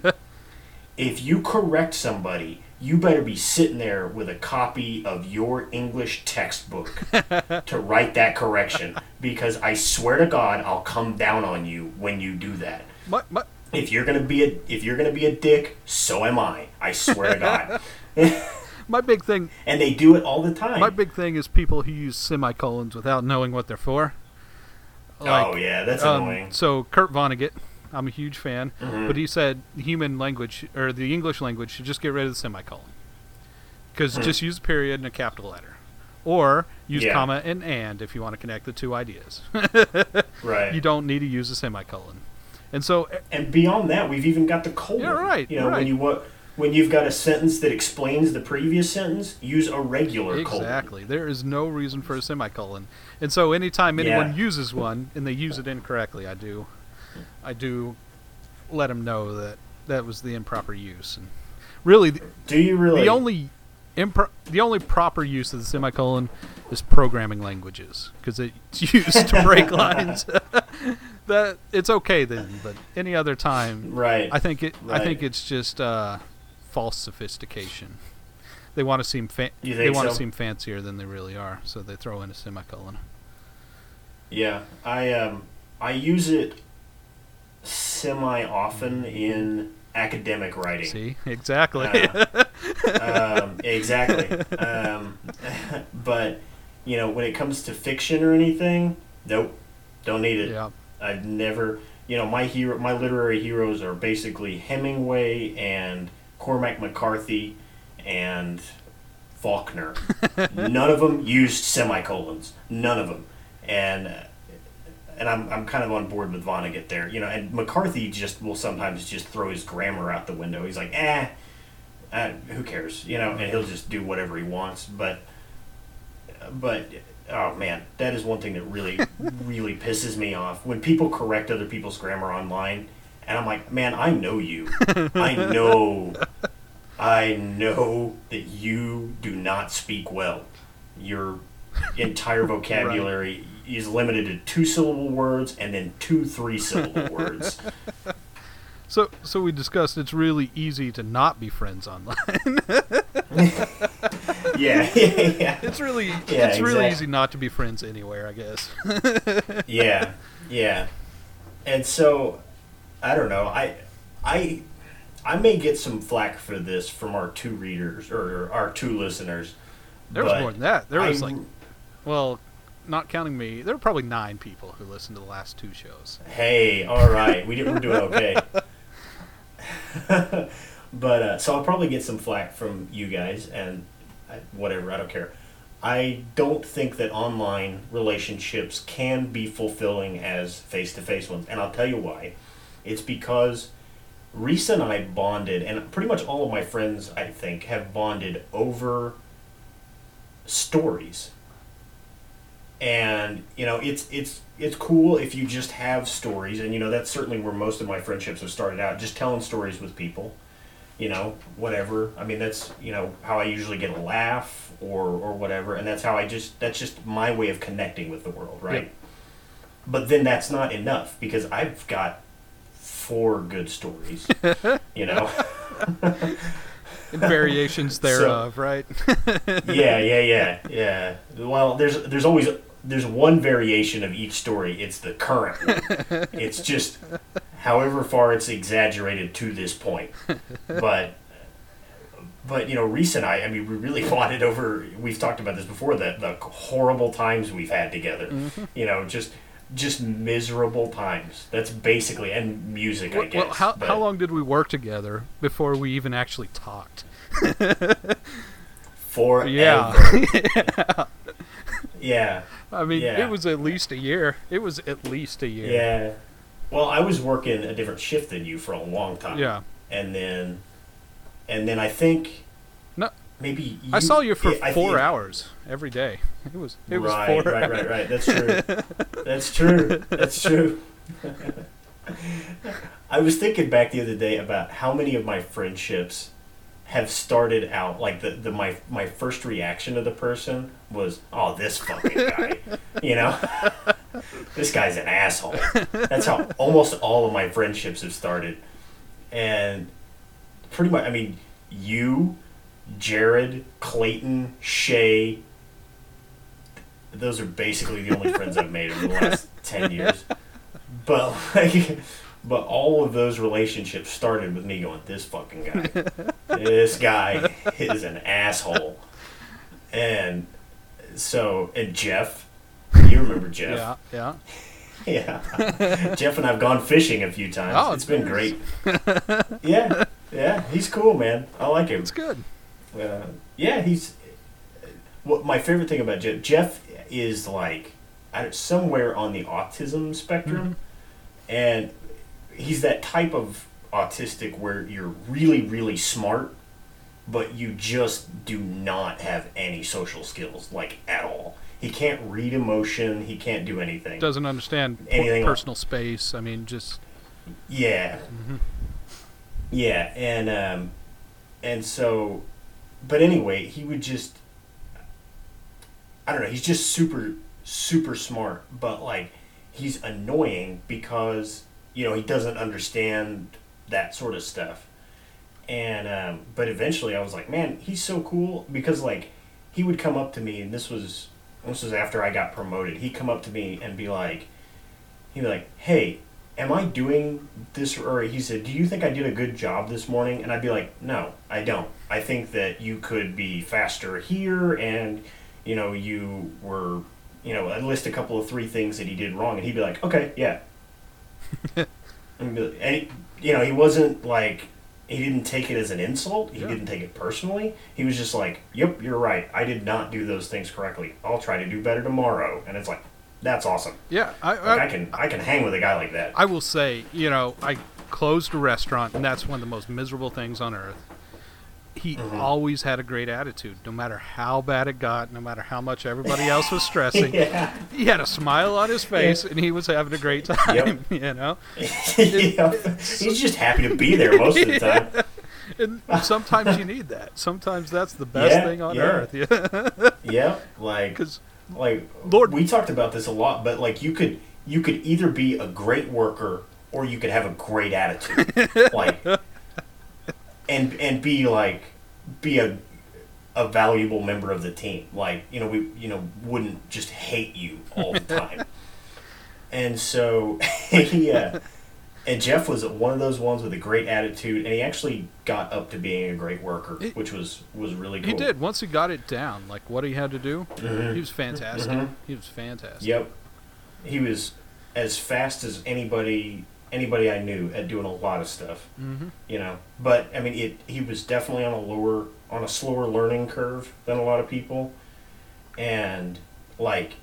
if you correct somebody, you better be sitting there with a copy of your English textbook to write that correction because I swear to God, I'll come down on you when you do that. My, my, If you're gonna be a if you're gonna be a dick, so am I. I swear to God. my big thing and they do it all the time. my big thing is people who use semicolons without knowing what they're for. oh yeah, that's um, annoying. So Kurt Vonnegut, I'm a huge fan, Mhm. but he said human language or the English language should just get rid of the semicolon. Because Hmm. just use a period and a capital letter, or use Yeah. comma and and if you want to connect the two ideas. Right. you don't need to use a semicolon. And so eh, And beyond that, we've even got the colon. Yeah, right, You know, right. when you wa- when you've got a sentence that explains the previous sentence, use a regular colon. Exactly. There is no reason for a semicolon. And so anytime anyone Yeah. uses one and they use it incorrectly, I do I do let them know that that was the improper use. And really the, Do you really? the only impro- the only proper use of the semicolon is programming languages because it's used to break lines. that it's okay then, but any other time right. I think it I think it's just uh, false sophistication. They want to seem fa- they want to so? seem fancier than they really are, so they throw in a semicolon. Yeah, I um I use it semi often in academic writing. See, exactly. Uh, um, exactly. Um, but you know, when it comes to fiction or anything, nope, don't need it. yeah, I've never, you know, my hero, my literary heroes are basically Hemingway and Cormac McCarthy and Faulkner. None of them used semicolons. None of them, and and I'm I'm kind of on board with Vonnegut there. You know, and McCarthy just will sometimes just throw his grammar out the window. He's like, eh, uh, who cares? You know, and he'll just do whatever he wants. But but oh man, that is one thing that really, really pisses me off when people correct other people's grammar online, and I'm like, man, I know you, I know, I know that you do not speak well. Your entire vocabulary is limited to two syllable words and then two three syllable words. so so we discussed it's really easy to not be friends online. Yeah, yeah, yeah. it's really Yeah, it's really easy not to be friends anywhere, I guess. yeah, yeah. And so, I don't know. I, I, I may get some flack for this from our two readers or our two listeners. there was more than that. There was I- like, well, not counting me, there were probably nine people who listened to the last two shows. Hey, all right, we did, we're doing okay. but uh, so I'll probably get some flack from you guys and Whatever. I don't care. I don't think that online relationships can be fulfilling as face to face ones, and I'll tell you why. It's because Reese and I bonded, and pretty much all of my friends, I think, have bonded over stories and you know it's it's it's cool if you just have stories and you know that's certainly where most of my friendships have started out just telling stories with people you know whatever i mean that's you know how i usually get a laugh or or whatever and that's how i just that's just my way of connecting with the world right Yep. but then that's not enough because i've got four good stories you know variations thereof, right? yeah, yeah, yeah, yeah. Well, there's there's always there's one variation of each story. It's the current one. It's just however far it's exaggerated to this point. But but you know, Reese and I, I mean, we really bonded over. We've talked about this before. The the horrible times we've had together. Mm-hmm. You know, just just miserable times. That's basically and music. I well, guess. well, how, but how long did we work together before we even actually talked? Forever. Yeah. yeah. I mean, Yeah. it was at least a year. It was at least a year. Yeah. Well, I was working a different shift than you for a long time. Yeah. And then, and then I think. No. Maybe you, I saw you for I four hours every day. It was it was right, four right, hours. right, right. That's true. That's true. That's true. I was thinking back the other day about how many of my friendships have started out like the, the my my first reaction to the person was, "Oh, this fucking guy," you know. this guy's an asshole. That's how almost all of my friendships have started, and pretty much. I mean, you, Jared, Clayton, Shay. Those are basically the only friends I've made over the last ten years. But like, but all of those relationships started with me going, "This fucking guy, this guy is an asshole," and so and Jeff, you remember Jeff? Yeah, yeah. Yeah. Jeff and I've gone fishing a few times. Oh, it's been great. yeah, yeah, he's cool, man. I like him. It's good. Uh, yeah, he's. What my favorite thing about Jeff, Jeff is like somewhere on the autism spectrum, and he's that type of autistic where you're really really smart, but you just do not have any social skills like at all. He can't read emotion. He can't do anything. Doesn't understand Anything personal space. I mean, just Yeah. Yeah, and um, and so, but anyway, he would just, I don't know. He's just super super smart, but like he's annoying because you know he doesn't understand that sort of stuff. And um, but eventually, I was like, man, he's so cool because like he would come up to me, and this was this was after I got promoted. He'd come up to me and be like, he'd be like, hey, am I doing this? Or he said, do you think I did a good job this morning? And I'd be like, no, I don't. I think that you could be faster here, and you know, you were, you know, I'd list a couple of three things that he did wrong, and he'd be like, okay, yeah. and, he, you know, he wasn't like he didn't take it as an insult. He Yeah. didn't take it personally. He was just like, "Yep, you're right. I did not do those things correctly. I'll try to do better tomorrow." And it's like, that's awesome. yeah. I, Like I, I can I can hang with a guy like that. I will say, you know, I closed a restaurant, and that's one of the most miserable things on earth. He Mm-hmm. always had a great attitude, no matter how bad it got, no matter how much everybody else was stressing. yeah. He had a smile on his face, and he was having a great time. You know, yeah. He's just happy to be there most of the time. and sometimes you need that. Sometimes that's the best Yeah, thing on yeah. earth. Yeah, Yeah, like because like Lord- we talked about this a lot, but like you could you could either be a great worker or you could have a great attitude. like and and be like be a a valuable member of the team. Like, you know, we you know, wouldn't just hate you all the time. and so he uh and Jeff was one of those ones with a great attitude, and he actually got up to being a great worker, He- which was was really cool. he did once he got it down, like what he had to do. Mhm. He was fantastic. Mhm. He was fantastic. Yep. He was as fast as anybody anybody I knew at doing a lot of stuff. hmm You know. But I mean it he was definitely on a lower on a slower learning curve than a lot of people. And like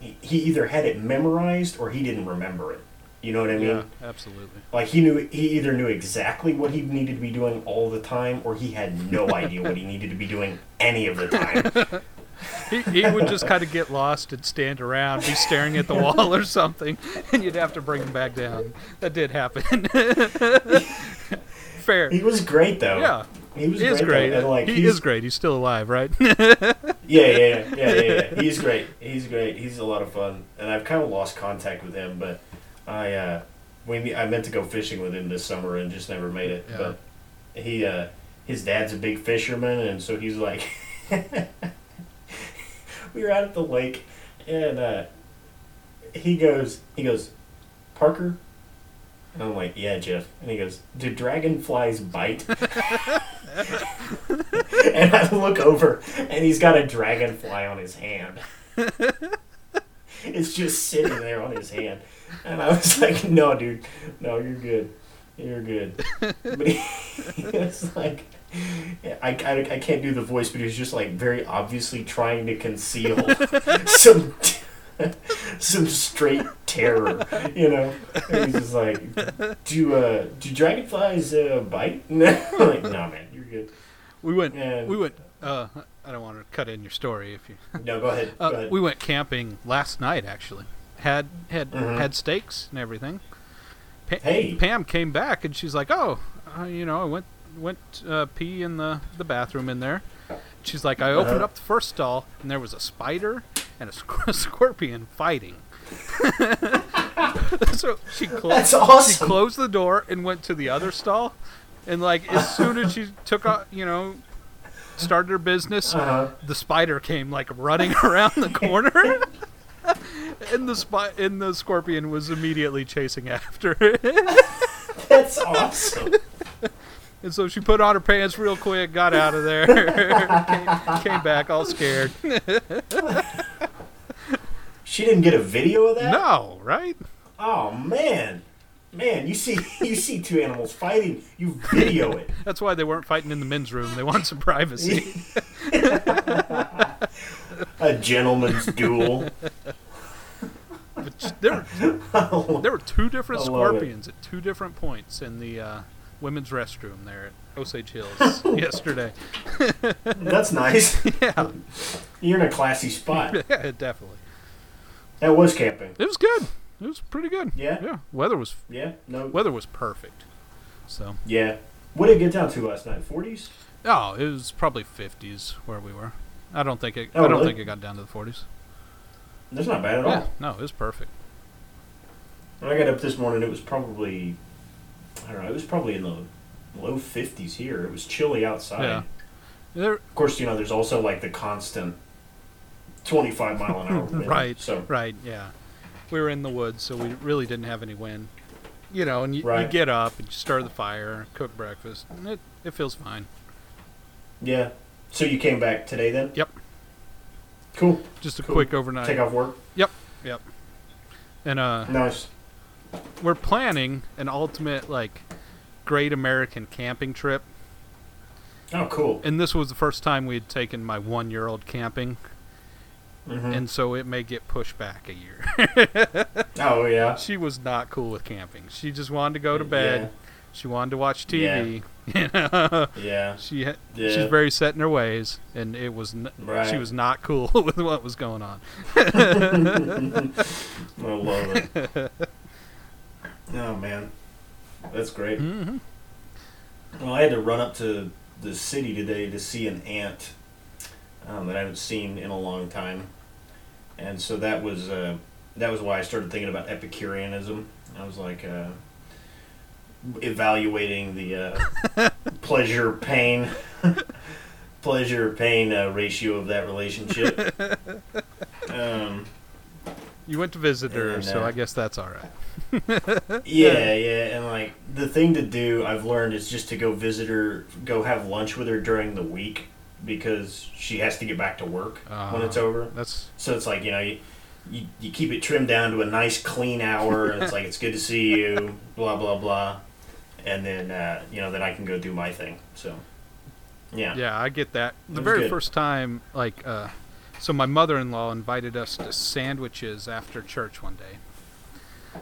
he he either had it memorized or he didn't remember it. You know what I mean? Yeah, absolutely. Like he knew he either knew exactly what he needed to be doing all the time or he had no idea what he needed to be doing any of the time. He, he would just kind of get lost and stand around, be staring at the wall or something, and you'd have to bring him back down. That did happen. Fair. He was great though. Yeah, He was he is great. great. and, like, he is great. He's still alive, right? Yeah, yeah, yeah, yeah, yeah, yeah. He's great. He's great. He's a lot of fun, and I've kind of lost contact with him. But I, uh, we, I meant to go fishing with him this summer and just never made it. Yeah. But he, uh, his dad's a big fisherman, and so he's like, we were out at the lake, and uh, he goes, he goes, Parker. And I'm like, yeah, Jeff. And he goes, do dragonflies bite? and I look over, and he's got a dragonfly on his hand. it's just sitting there on his hand. And I was like, no, dude. No, you're good. You're good. But he, he was like, I, I, I can't do the voice, but he's just like very obviously trying to conceal some some straight terror, you know. And he's just like, "Do uh, do dragonflies uh, bite?" I'm like, "No, man, you're good." we went. And- We went. Uh, I don't want to cut in your story if you. No, go ahead. Uh, go ahead. we went camping last night. Actually, had had Mhm. had steaks and everything. Pa- Hey. Pam came back and she's like, "Oh, uh, you know, I went went uh, pee in the the bathroom in there." She's like, "I opened Uh-huh. up the first stall and there was a spider and a sc- scorpion fighting." so she closed. That's awesome. She closed the door and went to the other stall, and like as soon as she took off, you know, started her business, Uh-huh. the spider came like running around the corner. And the spy and the scorpion was immediately chasing after it. That's awesome. And so she put on her pants real quick, got out of there, came, came back all scared. She didn't get a video of that. No, right? Oh man, man, you see, you see two animals fighting, you video it. That's why they weren't fighting in the men's room. They want some privacy. A gentleman's duel. But there, there were two different love it. scorpions at two different points in the uh, women's restroom there at Osage Hills yesterday. That's nice. Yeah, You're in a classy spot. yeah, definitely. That was camping. It was good. It was pretty good. Yeah? yeah. Weather was Yeah. No. weather was perfect. So Yeah. What did it get down to last night? Forties. oh, it was probably fifties where we were. I don't think it. Oh, I don't really? think it got down to the forties. That's not bad at Yeah, all. no, it was perfect. When I got up this morning, it was probably, I don't know, it was probably in the low 50s here. It was chilly outside. Yeah. There, Of course, you know, there's also like the constant 25 mile an hour wind. Right. So, Right, yeah. We were in the woods, so we really didn't have any wind. You know, and you, you get up and you start the fire, cook breakfast, and it, it feels fine. yeah. So you came back today then? Yep. Cool. Just a Cool. quick overnight. Take off work. Yep. Yep. And uh, Nice. We're planning an ultimate, like, great American camping trip. Oh, cool. And this was the first time we had taken my one year old camping, hmm and so it may get pushed back a year. oh, yeah. she was not cool with camping. She just wanted to go to bed. Yeah. She wanted to watch TV. You know? Yeah. She ha- Yeah. she's very set in her ways, and it was n- Right. she was not cool with what was going on. I love it. Oh, man. That's great. hmm Well, I had to run up to the city today to see an aunt um, that I haven't seen in a long time, and so that was uh, that was why I started thinking about Epicureanism. I was like uh, evaluating the uh, pleasure pain pleasure pain uh, ratio of that relationship. Um, You went to visit her, And, so uh, I guess that's all right. Yeah, yeah, and like the thing to do I've learned is just to go visit her, go have lunch with her during the week because she has to get back to work when it's Uh, over. That's So it's like you know you, you you keep it trimmed down to a nice clean hour, and it's like it's good to see you, blah blah blah, and then uh, you know then I can go do my thing. So yeah, yeah, I get that. The very good. first time, like, uh, so my mother-in-law invited us to sandwiches after church one day.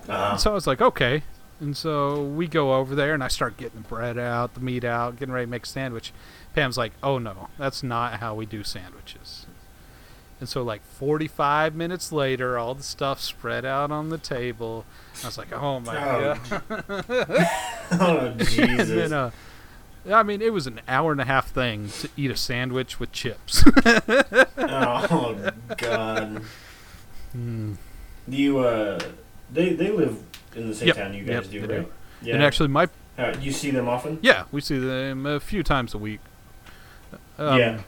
Uh, And so I was like, okay. And so we go over there, and I start getting the bread out, the meat out, getting ready to make a sandwich. Pam's like, oh no, that's not how we do sandwiches. And so, like 45 minutes later, all the stuff spread out on the table. I was like, oh my Oh, god. oh and Jesus! then, uh, I mean, it was an hour and a half thing to eat a sandwich with chips. oh God! Hmm. Do you uh they they live in the same Yep, town you yep, guys do, they do. right? Yeah. And actually, my Uh, you see them often? yeah, we see them a few times a week. Um, yeah.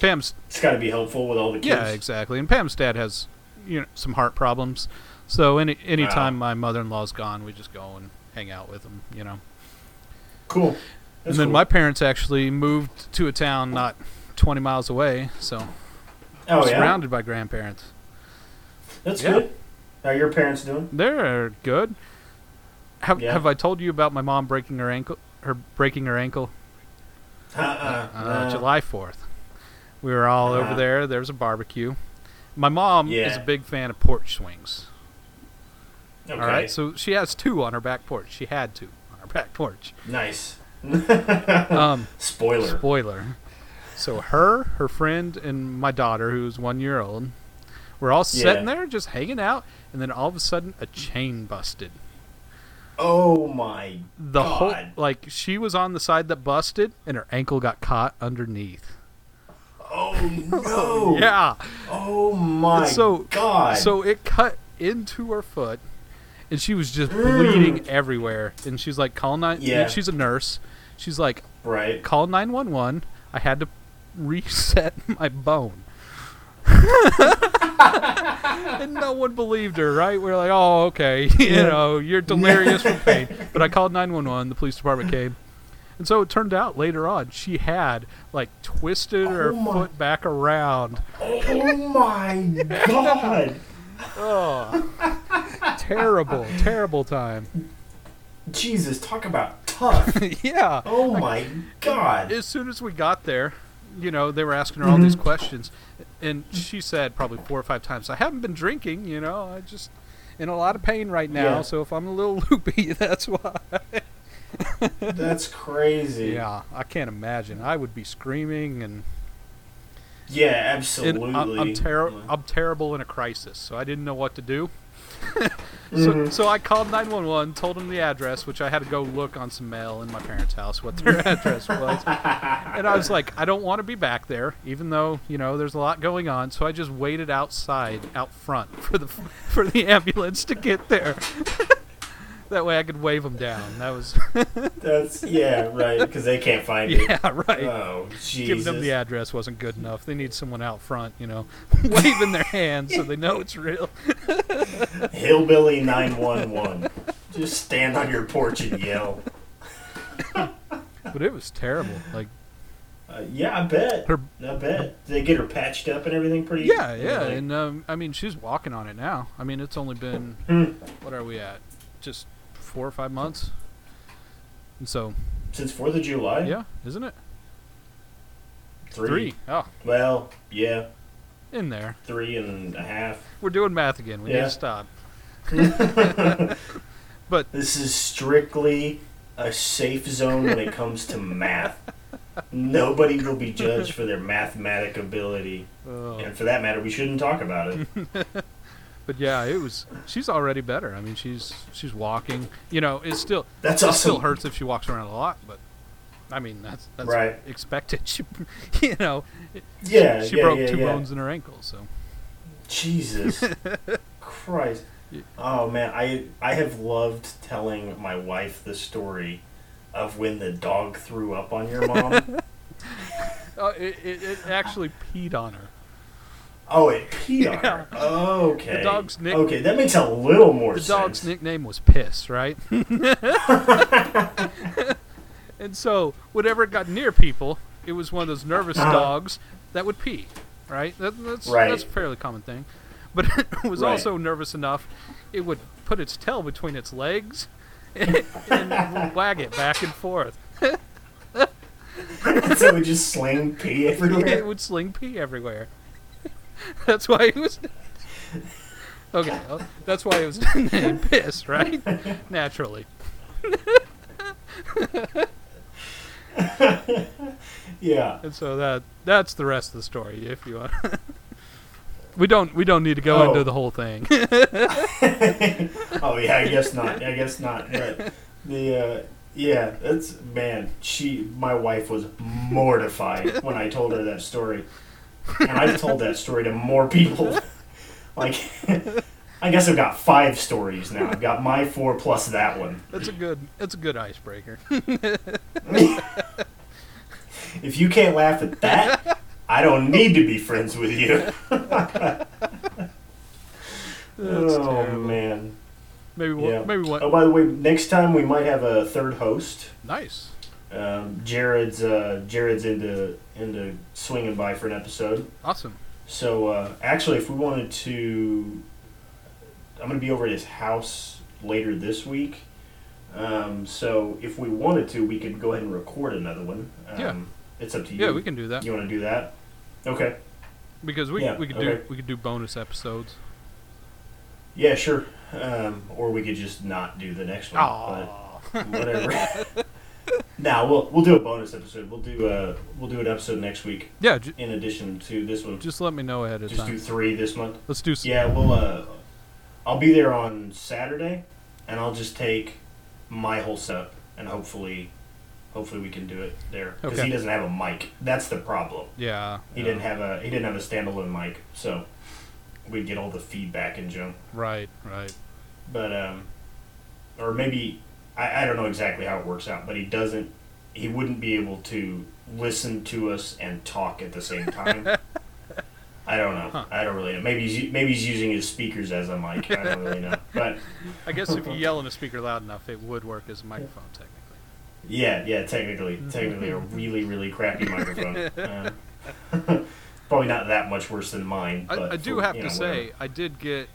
Pam's It's got to be helpful with all the kids. Yeah, exactly. And Pam's dad has, you know, some heart problems. So any any anytime my mother-in-law's gone, we just go and hang out with them. you know. Cool. That's and then cool. my parents actually moved to a town not 20 miles away, so oh we're yeah, surrounded by grandparents. that's Yeah. good. How are your parents doing? They're good. Have Yeah. Have I told you about my mom breaking her ankle? Her breaking her ankle Uh-uh. uh, no. July 4th. We were all over Uh-huh. there. There was a barbecue. My mom is a big fan of porch swings. Okay. All right, so she has two on her back porch. She had two on her back porch. nice. Um, Spoiler. spoiler. So her, her friend, and my daughter, who's one year old, were all sitting Yeah. there just hanging out, and then all of a sudden a chain busted. Oh my The whole like she was on the side that busted, and her ankle got caught underneath. Oh no! Yeah. Oh my so god! so it cut into her foot, and she was just bleeding everywhere. And she's like, "Call nine." Yeah. She's a nurse. She's like, right. call 911. I had to reset my bone. and no one believed her, right? We're like, oh, okay, you know, you're delirious from pain. But I called 911. The police department came. And so it turned out later on, she had like twisted her Oh my- foot back around. Oh my god! Oh, terrible, terrible time. Jesus, talk about tough. yeah. Oh my god! as soon as we got there, you know, they were asking her all these Mhm. questions, and she said probably four or five times, "I haven't been drinking, you know, I just." in a lot of pain right now. Yeah. So if I'm a little loopy, that's why. That's crazy. yeah, I can't imagine. I would be screaming and. Yeah, and absolutely. I'm, I'm, ter- Like- I'm terrible in a crisis, so I didn't know what to do. so, Mhm. so I called 911, told them the address, which I had to go look on some mail in my parents' house what their address was. And I was like, I don't want to be back there, even though you know there's a lot going on. So I just waited outside, out front, for the for the ambulance to get there. That way I could wave them down. That was That's yeah, right. Because they can't find you. yeah, right. Oh, Jesus. Giving them the address wasn't good enough. They need someone out front, you know, waving their hands so they know it's real. Hillbilly 911. Just stand on your porch and yell. But it was terrible. Like, Uh, yeah, I bet. Her- I bet. Did they get her patched up and everything pretty? yeah, yeah, like- and um, I mean, she's walking on it now. I mean, it's only been Hmm. what are we at? Just four or five months. And so, Since 4th of July? yeah, isn't it? Three. Three. Oh, Well, yeah. in there. Three and a half. We're doing math again. We need to stop. But this is strictly a safe zone when it comes to math. Nobody will be judged for their mathematic ability. Oh. And for that matter, we shouldn't talk about it. But yeah, it was. She's already better. I mean, she's she's walking. You know, it still That's it awesome. still hurts if she walks around a lot, but I mean that's that's Right. expected. She, you know, Yeah, she yeah, broke yeah, two yeah. bones in her ankle, so Jesus Christ. Oh man, I I have loved telling my wife the story of when the dog threw up on your mom. oh, it, it, it actually peed on her. Oh, it peed on her. Yeah. Okay. The dog's nick- Okay, that makes a little more sense. The sense. dog's nickname was Piss, right? and so, whenever it got near people, it was one of those nervous Uh-huh. dogs that would pee, right? That, that's Right. that's a fairly common thing. But it was Right. also nervous enough, it would put its tail between its legs and, and wag it back and forth. so it just sling pee everywhere. it would sling pee everywhere. that's why he was. Okay, that's why it was named Piss, right? Naturally. yeah. And so that that's the rest of the story. If you want, we don't we don't need to go Oh. into the whole thing. oh yeah, I guess not. I guess not. But the uh, yeah, that's man. She, my wife, was mortified when I told her that story, and I've told that story to more people. like, I guess I've got five stories now. I've got my four plus that one. that's a good that's a good icebreaker. If you can't laugh at that, I don't need to be friends with you. Oh terrible. man. Maybe one, Yeah. maybe one. Oh, by the way, next time we might have a third host. Nice. Um, Jared's uh, Jared's into into swinging by for an episode. Awesome. So uh, actually, if we wanted to, I'm going to be over at his house later this week. Um, so if we wanted to, we could go ahead and record another one. Um, Yeah. It's up to you. Yeah, we can do that You want to do that? Okay. because we Yeah, we could okay. do we could do bonus episodes. Yeah, sure. Um, or we could just not do the next one. Aw. But whatever. nah, we'll we'll do a bonus episode. We'll do uh we'll do an episode next week yeah, j- in addition to this one. just let me know ahead of Just do three this month. Let's do. s- Yeah, we'll. Uh, I'll be there on Saturday, and I'll just take my whole setup, and hopefully, hopefully we can do it there because Okay. he doesn't have a mic. That's the problem. Yeah. He yeah. didn't have a he didn't have a standalone mic, so we'd get all the feedback and junk. Right. Right. But um, or maybe I, I don't know exactly how it works out, but he doesn't. He wouldn't be able to listen to us and talk at the same time. I don't know. Huh. I don't really know. Maybe he's maybe he's using his speakers as a mic. I don't really know. But I guess if you yell in a speaker loud enough, it would work as a microphone technically. yeah, yeah. Technically, technically, a really really crappy microphone. Um, probably not that much worse than mine. I, I do for, have to know, say, whatever. I did get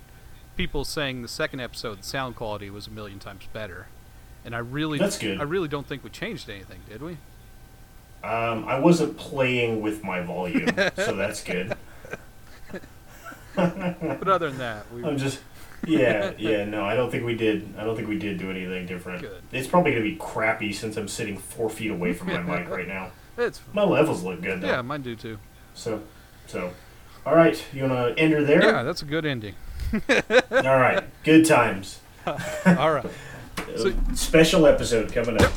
people saying the second episode sound quality was a million times better, and I really, That's good. I really don't think we changed anything, did we? Um, I wasn't playing with my volume, so that's good. But other than that, we I'm just yeah, yeah, no, I don't think we did. I don't think we did do anything different. Good. It's probably gonna be crappy since I'm sitting four feet away from my mic right now. It's My levels look good though. yeah, mine do too. So, so, all right, you wanna end her there? Yeah, that's a good ending. All right, good times. All right. So- Special episode coming up.